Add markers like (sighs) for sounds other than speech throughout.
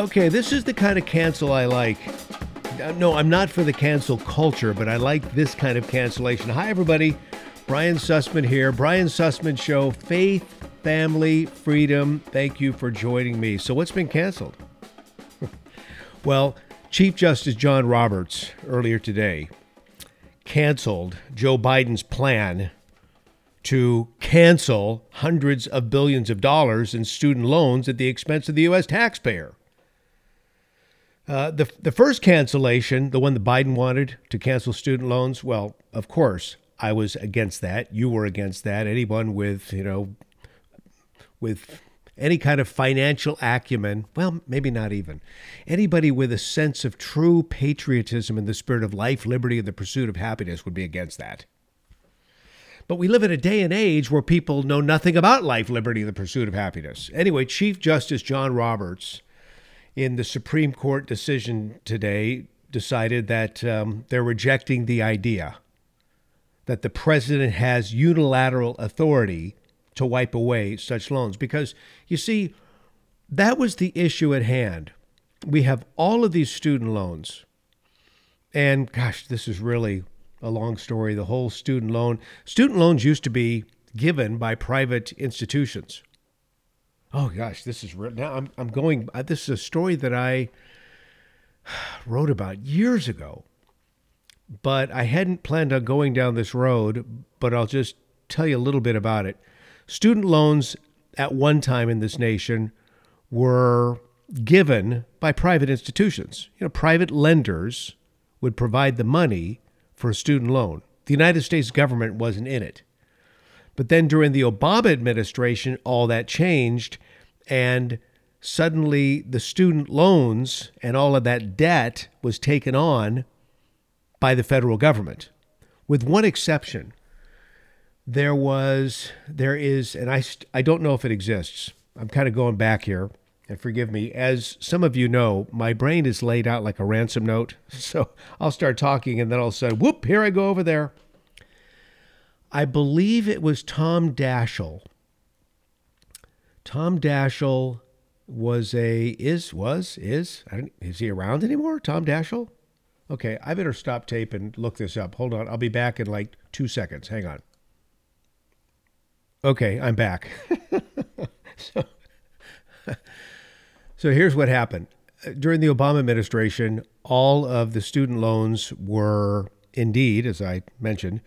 Okay, this is the kind of cancel I like. Uh, No, I'm not for the cancel culture, but I like this kind of cancellation. Hi, everybody. Brian Sussman here. Brian Sussman Show, Faith, Family, Freedom. Thank you for joining me. So, what's been canceled? (laughs) well, Chief Justice John Roberts earlier today canceled Joe Biden's plan to cancel hundreds of billions of dollars in student loans at the expense of the U.S. taxpayer. Uh, the the first cancellation, the one that Biden wanted to cancel student loans, well, of course, I was against that. You were against that. Anyone with you know, with any kind of financial acumen, well, maybe not even anybody with a sense of true patriotism and the spirit of life, liberty, and the pursuit of happiness would be against that. But we live in a day and age where people know nothing about life, liberty, and the pursuit of happiness. Anyway, Chief Justice John Roberts in the Supreme Court decision today decided that um, they're rejecting the idea that the president has unilateral authority to wipe away such loans. Because you see, that was the issue at hand. We have all of these student loans. And gosh, this is really a long story. The whole student loan, student loans used to be given by private institutions. Oh gosh, this is. Now I'm I'm going. uh, This is a story that I (sighs) wrote about years ago, but I hadn't planned on going down this road. But I'll just tell you a little bit about it. Student loans at one time in this nation were given by private institutions. You know, private lenders would provide the money for a student loan. The United States government wasn't in it. But then during the Obama administration, all that changed, and suddenly the student loans and all of that debt was taken on by the federal government, with one exception. There was, there is, and I, I don't know if it exists. I'm kind of going back here, and forgive me. As some of you know, my brain is laid out like a ransom note. (laughs) So I'll start talking, and then all of a sudden, whoop, here I go over there. I believe it was Tom Daschle. Tom Daschle was a is was is is he around anymore? Tom Daschle. Okay, I better stop tape and look this up. Hold on, I'll be back in like two seconds. Hang on. Okay, I'm back. (laughs) so, so here's what happened during the Obama administration. All of the student loans were indeed, as I mentioned,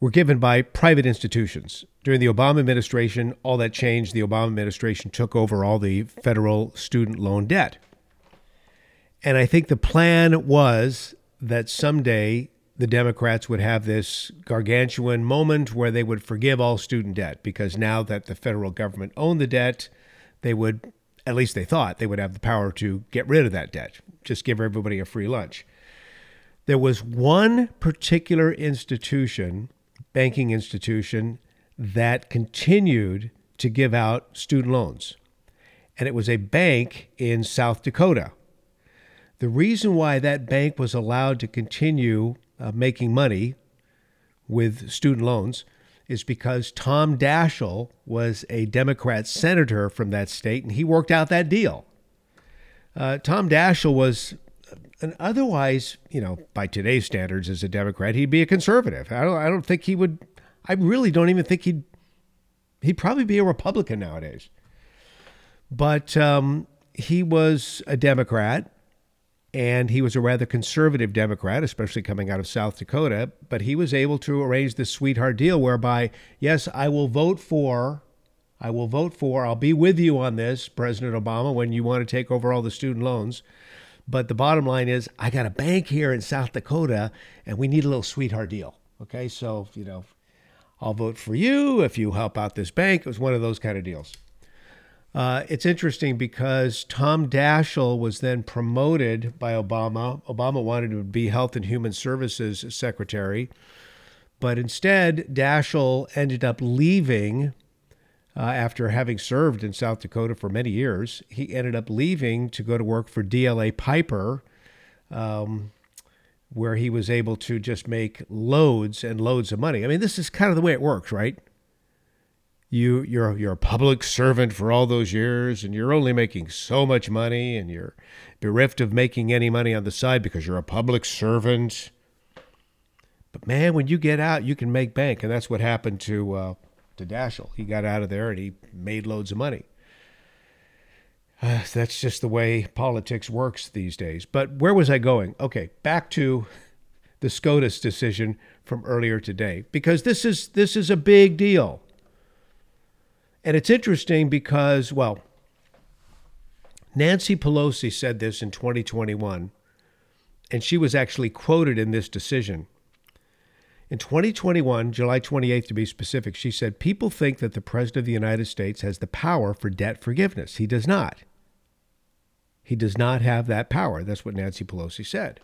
were given by private institutions. During the Obama administration, all that changed. The Obama administration took over all the federal student loan debt. And I think the plan was that someday the Democrats would have this gargantuan moment where they would forgive all student debt because now that the federal government owned the debt, they would, at least they thought, they would have the power to get rid of that debt, just give everybody a free lunch. There was one particular institution banking institution that continued to give out student loans. And it was a bank in South Dakota. The reason why that bank was allowed to continue uh, making money with student loans is because Tom Daschle was a Democrat senator from that state and he worked out that deal. Uh, Tom Daschle was an otherwise, you know, by today's standards as a Democrat, he'd be a conservative. I don't I don't think he would I really don't even think he'd he'd probably be a Republican nowadays. But um, he was a Democrat and he was a rather conservative Democrat, especially coming out of South Dakota. But he was able to arrange this sweetheart deal whereby, yes, I will vote for, I will vote for, I'll be with you on this, President Obama, when you want to take over all the student loans. But the bottom line is, I got a bank here in South Dakota, and we need a little sweetheart deal. Okay, so you know, I'll vote for you if you help out this bank. It was one of those kind of deals. Uh, it's interesting because Tom Daschle was then promoted by Obama. Obama wanted to be Health and Human Services Secretary, but instead, Daschle ended up leaving uh, after having served in South Dakota for many years. He ended up leaving to go to work for DLA Piper, um, where he was able to just make loads and loads of money. I mean, this is kind of the way it works, right? you you're you're a public servant for all those years and you're only making so much money and you're bereft of making any money on the side because you're a public servant. But man, when you get out, you can make bank, and that's what happened to uh, to Daschle. He got out of there and he made loads of money. Uh, that's just the way politics works these days. But where was I going? Okay, back to the SCOTUS decision from earlier today because this is this is a big deal. And it's interesting because, well, Nancy Pelosi said this in 2021, and she was actually quoted in this decision. In 2021, July 28th to be specific, she said, People think that the President of the United States has the power for debt forgiveness. He does not. He does not have that power. That's what Nancy Pelosi said.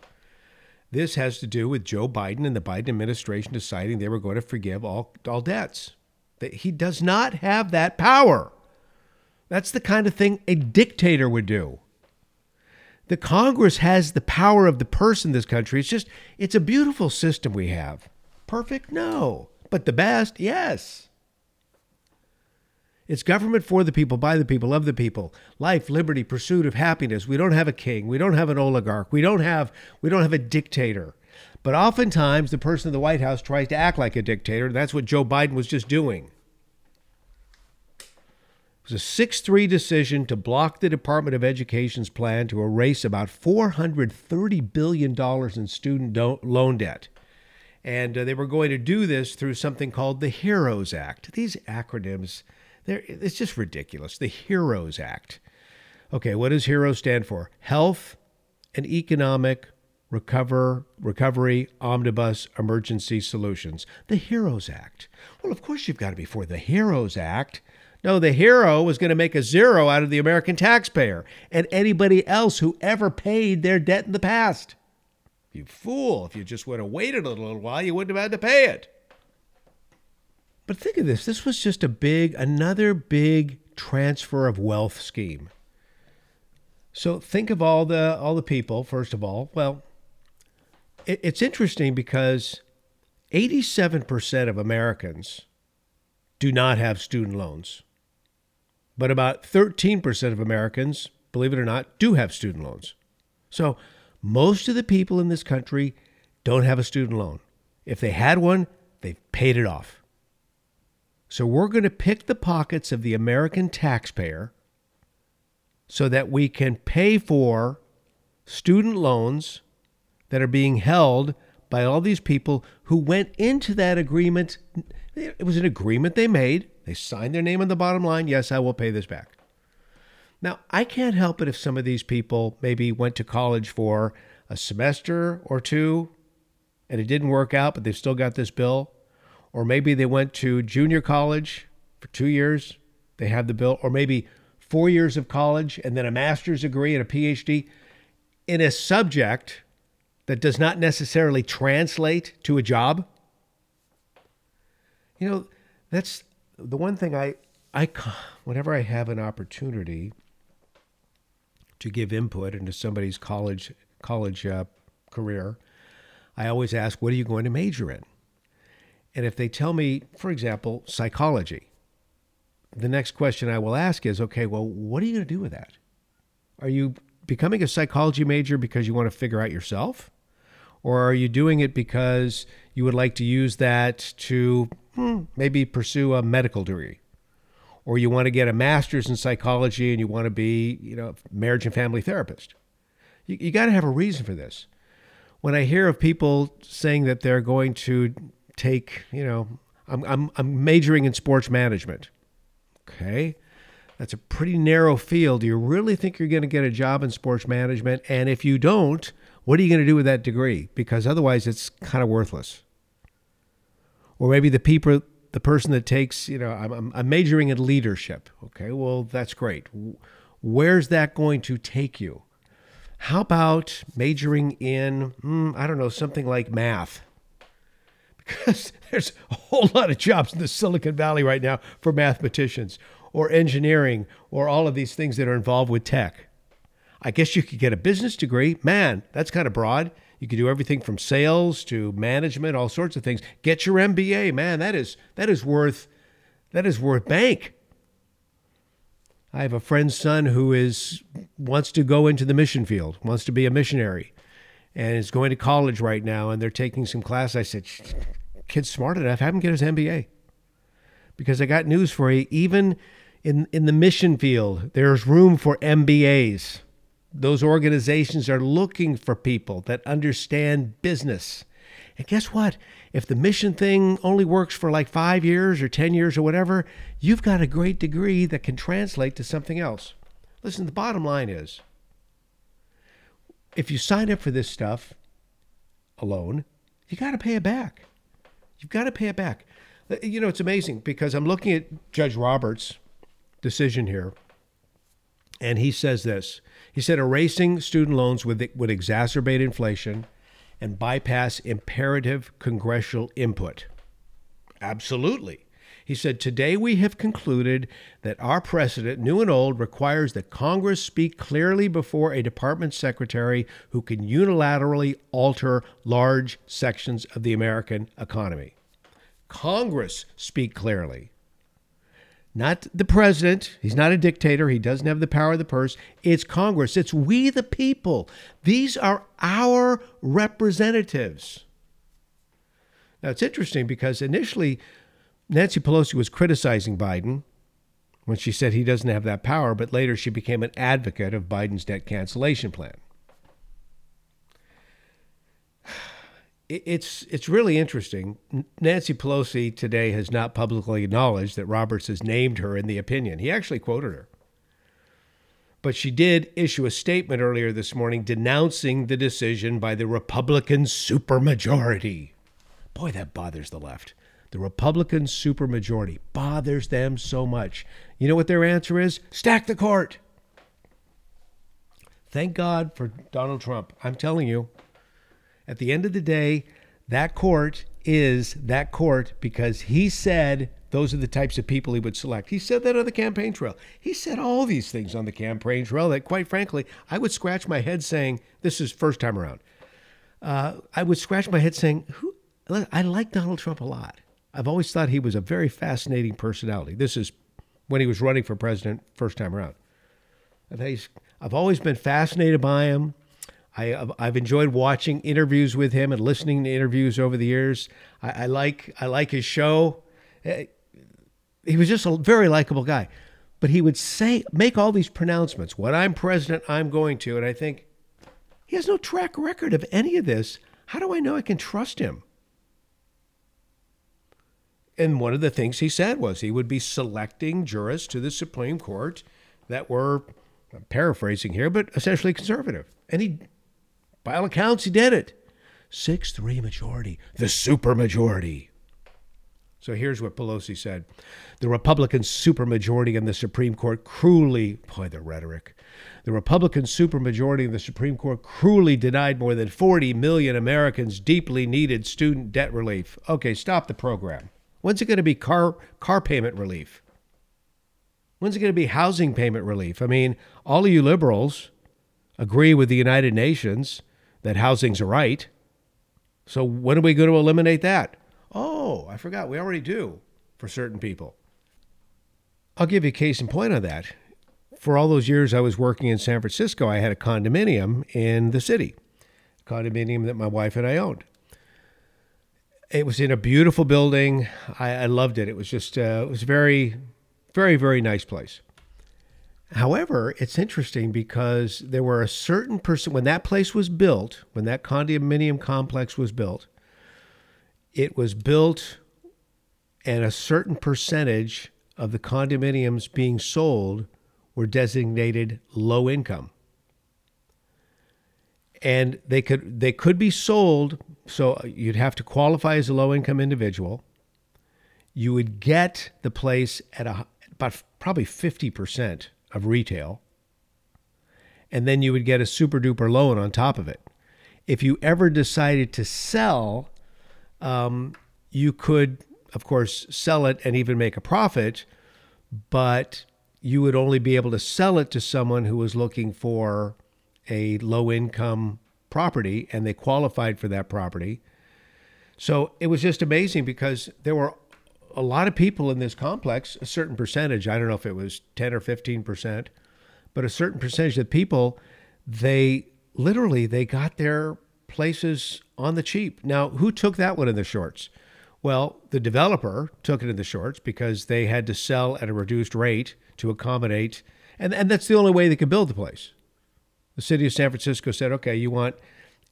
This has to do with Joe Biden and the Biden administration deciding they were going to forgive all, all debts. He does not have that power. That's the kind of thing a dictator would do. The Congress has the power of the purse in this country. It's just, it's a beautiful system we have. Perfect? No. But the best? Yes. It's government for the people, by the people, of the people. Life, liberty, pursuit of happiness. We don't have a king. We don't have an oligarch. We don't have we don't have a dictator. But oftentimes, the person in the White House tries to act like a dictator. and That's what Joe Biden was just doing. It was a 6 3 decision to block the Department of Education's plan to erase about $430 billion in student loan debt. And uh, they were going to do this through something called the HEROES Act. These acronyms, it's just ridiculous. The HEROES Act. Okay, what does HEROES stand for? Health and Economic Recover, Recovery Omnibus Emergency Solutions, the HEROES Act. Well, of course, you've got to be for the HEROES Act. No, the hero was going to make a zero out of the American taxpayer and anybody else who ever paid their debt in the past. You fool, if you just would have waited a little while, you wouldn't have had to pay it. But think of this this was just a big, another big transfer of wealth scheme. So think of all the all the people, first of all. Well, it, it's interesting because 87% of Americans do not have student loans. But about 13% of Americans, believe it or not, do have student loans. So most of the people in this country don't have a student loan. If they had one, they've paid it off. So we're going to pick the pockets of the American taxpayer so that we can pay for student loans that are being held by all these people who went into that agreement. It was an agreement they made. They signed their name on the bottom line. Yes, I will pay this back. Now, I can't help it if some of these people maybe went to college for a semester or two and it didn't work out, but they've still got this bill. Or maybe they went to junior college for two years, they have the bill. Or maybe four years of college and then a master's degree and a PhD in a subject that does not necessarily translate to a job. You know, that's the one thing I, I, whenever I have an opportunity to give input into somebody's college college uh, career, I always ask, "What are you going to major in?" And if they tell me, for example, psychology, the next question I will ask is, "Okay, well, what are you going to do with that? Are you becoming a psychology major because you want to figure out yourself?" Or are you doing it because you would like to use that to hmm, maybe pursue a medical degree? Or you want to get a master's in psychology and you want to be, you know, marriage and family therapist. You, you got to have a reason for this. When I hear of people saying that they're going to take, you know, I'm, I'm, I'm majoring in sports management. Okay. That's a pretty narrow field. Do you really think you're going to get a job in sports management? And if you don't, what are you going to do with that degree? Because otherwise, it's kind of worthless. Or maybe the people the person that takes, you know, I'm, I'm majoring in leadership. Okay, well, that's great. Where's that going to take you? How about majoring in, hmm, I don't know, something like math? (laughs) Because there's a whole lot of jobs in the Silicon Valley right now for mathematicians or engineering or all of these things that are involved with tech. I guess you could get a business degree. Man, that's kind of broad. You can do everything from sales to management, all sorts of things. Get your MBA, man. That is that is worth That is worth bank. I have a friend's son who is wants to go into the mission field, wants to be a missionary, and is going to college right now. And they're taking some class. I said, "Kid's smart enough. Have him get his MBA." Because I got news for you. Even in in the mission field, there's room for MBAs. Those organizations are looking for people that understand business. And guess what? If the mission thing only works for like five years or 10 years or whatever, you've got a great degree that can translate to something else. Listen, the bottom line is if you sign up for this stuff alone, you got to pay it back. You've got to pay it back. Uh, you know, it's amazing because I'm looking at Judge Roberts' decision here, and he says this. He said erasing student loans would, would exacerbate inflation and bypass imperative congressional input. Absolutely. He said, Today we have concluded that our precedent, new and old, requires that Congress speak clearly before a department secretary who can unilaterally alter large sections of the American economy. Congress speak clearly not the president. He's not a dictator. He doesn't have the power of the purse. It's Congress. It's we, the people. These are our representatives. Now, it's interesting because initially Nancy Pelosi was criticizing Biden when she said he doesn't have that power, but later she became an advocate of Biden's debt cancellation plan. It's it's really interesting. Nancy Pelosi today has not publicly acknowledged that Roberts has named her in the opinion. He actually quoted her. But she did issue a statement earlier this morning denouncing the decision by the Republican supermajority. Boy, that bothers the left. The Republican supermajority bothers them so much. You know what their answer is? Stack the court. Thank God for Donald Trump. I'm telling you, at the end of the day, that court is that court because he said those are the types of people he would select. He said that on the campaign trail. He said all these things on the campaign trail that, quite frankly, I would scratch my head saying, This is first time around. Uh, I would scratch my head saying, Who? I like Donald Trump a lot. I've always thought he was a very fascinating personality. This is when he was running for president first time around. I've, I've always been fascinated by him. I, I've enjoyed watching interviews with him and listening to interviews over the years. I, I like I like his show. Eh, he was just a very likable guy, but he would say make all these pronouncements. When I'm president, I'm going to, and I think he has no track record of any of this. How do I know I can trust him? And one of the things he said was he would be selecting jurists to the Supreme Court that were, I'm paraphrasing here, but essentially conservative. And he by all accounts, he did it. 6 3 majority, the supermajority. So here's what Pelosi said The Republican supermajority in the Supreme Court cruelly, boy, the rhetoric. The Republican supermajority in the Supreme Court cruelly denied more than 40 million Americans deeply needed student debt relief. Okay, stop the program. When's it going to be car, car payment relief? When's it going to be housing payment relief? I mean, all of you liberals agree with the United Nations that housing's a right. So when are we going to eliminate that? Oh, I forgot. We already do for certain people. I'll give you a case in point on that. For all those years I was working in San Francisco, I had a condominium in the city, a condominium that my wife and I owned. It was in a beautiful building. I, I loved it. It was just, uh, it was very, very, very nice place. However, it's interesting because there were a certain person when that place was built, when that condominium complex was built, it was built and a certain percentage of the condominiums being sold were designated low income. And they could they could be sold so you'd have to qualify as a low income individual. You would get the place at a, about probably 50% of retail. And then you would get a super duper loan on top of it. If you ever decided to sell, um, you could, of course, sell it and even make a profit, but you would only be able to sell it to someone who was looking for a low income property and they qualified for that property. So it was just amazing because there were a lot of people in this complex, a certain percentage, I don't know if it was 10 or 15%, but a certain percentage of people, they literally they got their places on the cheap. Now, who took that one in the shorts? Well, the developer took it in the shorts because they had to sell at a reduced rate to accommodate, and, and that's the only way they could build the place. The city of San Francisco said, okay, you want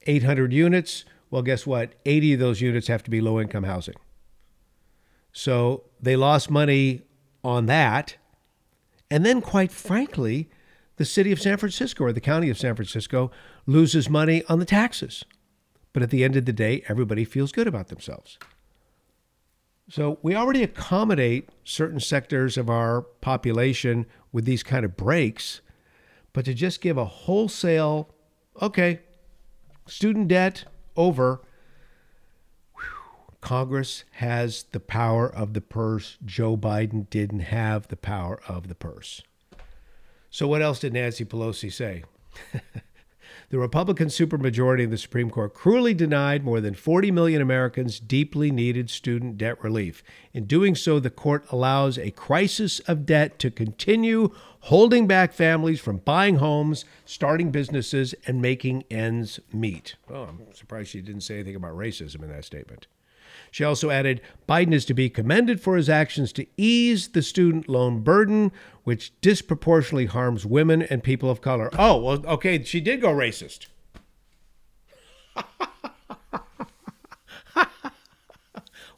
800 units. Well, guess what? 80 of those units have to be low income housing. So they lost money on that. And then, quite frankly, the city of San Francisco or the county of San Francisco loses money on the taxes. But at the end of the day, everybody feels good about themselves. So we already accommodate certain sectors of our population with these kind of breaks, but to just give a wholesale, okay, student debt over, Congress has the power of the purse. Joe Biden didn't have the power of the purse. So, what else did Nancy Pelosi say? (laughs) the Republican supermajority in the Supreme Court cruelly denied more than 40 million Americans deeply needed student debt relief. In doing so, the court allows a crisis of debt to continue, holding back families from buying homes, starting businesses, and making ends meet. Oh, I'm surprised she didn't say anything about racism in that statement. She also added Biden is to be commended for his actions to ease the student loan burden, which disproportionately harms women and people of color. Oh, well, okay, she did go racist. (laughs)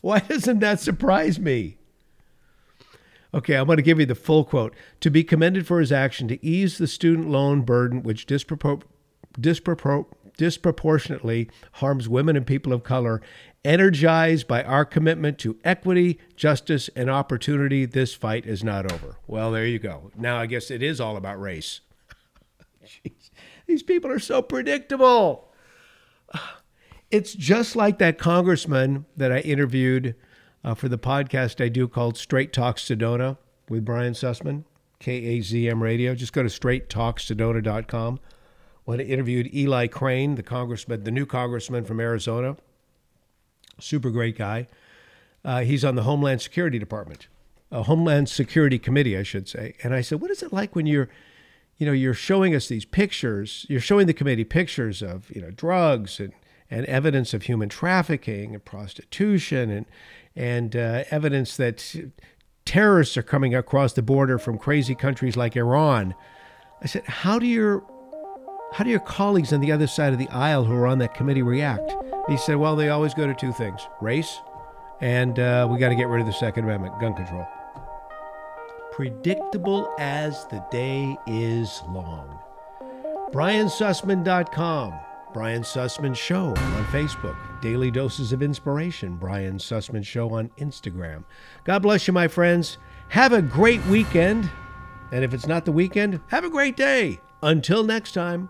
Why doesn't that surprise me? Okay, I'm going to give you the full quote. To be commended for his action to ease the student loan burden, which dispropor- dispropor- disproportionately harms women and people of color, Energized by our commitment to equity, justice, and opportunity, this fight is not over. Well, there you go. Now, I guess it is all about race. (laughs) Jeez, these people are so predictable. It's just like that congressman that I interviewed uh, for the podcast I do called Straight Talk Sedona with Brian Sussman, KAZM Radio. Just go to straighttalksedona.com. When I interviewed Eli Crane, the congressman, the new congressman from Arizona, super great guy. Uh, he's on the Homeland Security Department, a Homeland Security Committee, I should say. And I said, what is it like when you're, you know, you're showing us these pictures, you're showing the committee pictures of, you know, drugs and, and evidence of human trafficking and prostitution and, and uh, evidence that terrorists are coming across the border from crazy countries like Iran. I said, how do your how do your colleagues on the other side of the aisle who are on that committee react? He said, well, they always go to two things race, and uh, we got to get rid of the Second Amendment, gun control. Predictable as the day is long. BrianSussman.com, Brian Sussman Show on Facebook, Daily Doses of Inspiration, Brian Sussman Show on Instagram. God bless you, my friends. Have a great weekend. And if it's not the weekend, have a great day. Until next time.